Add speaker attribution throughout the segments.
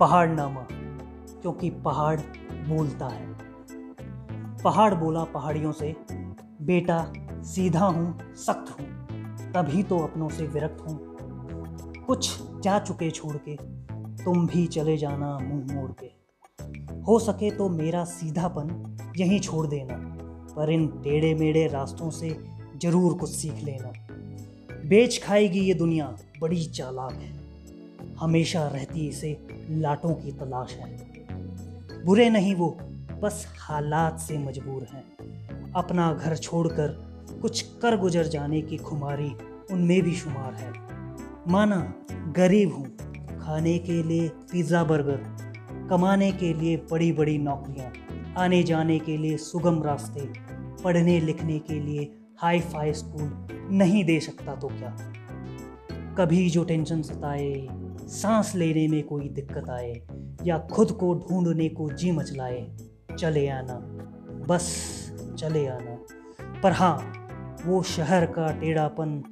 Speaker 1: पहाड़ नामा, क्योंकि पहाड़ बोलता है। पहाड़ बोला पहाड़ियों से, बेटा, सीधा हूँ, सख्त हूँ, तभी तो अपनों से विरक्त हूँ। कुछ जा चुके छोड़ के, तुम भी चले जाना मुँह मोड़ के। हो सके तो मेरा सीधापन यहीं छोड़ देना, पर इन टेढ़े मेढ़े रास्तों से ज़रूर कुछ सीख लेना। बेच खाएगी ये दुनिया, बड़ी चालाक है। हमेशा रहती इसे लाटों की तलाश है। बुरे नहीं वो, बस हालात से मजबूर हैं। अपना घर छोड़कर कुछ कर गुजर जाने की खुमारी उनमें भी शुमार है। माना गरीब हूँ, खाने के लिए पिज़्ज़ा बर्गर, कमाने के लिए बड़ी बड़ी नौकरियाँ आने जाने के लिए सुगम रास्ते, पढ़ने लिखने के लिए हाई फाई स्कूल नहीं दे सकता तो क्या? कभी जो टेंशन सताए सांस लेने में कोई दिक्कत आए या खुद को ढूँढने को जी मचलाए, चले आना, बस चले आना। पर हाँ वो शहर का टेढ़ापन,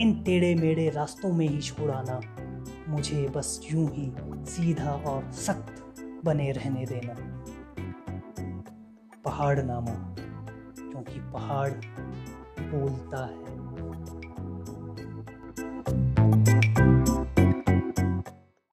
Speaker 1: इन टेढ़े मेढ़े रास्तों में ही छोड़ाना मुझे बस यूँ ही सीधा और सख्त बने रहने देना। पहाड़ नामा क्योंकि पहाड़ बोलता है।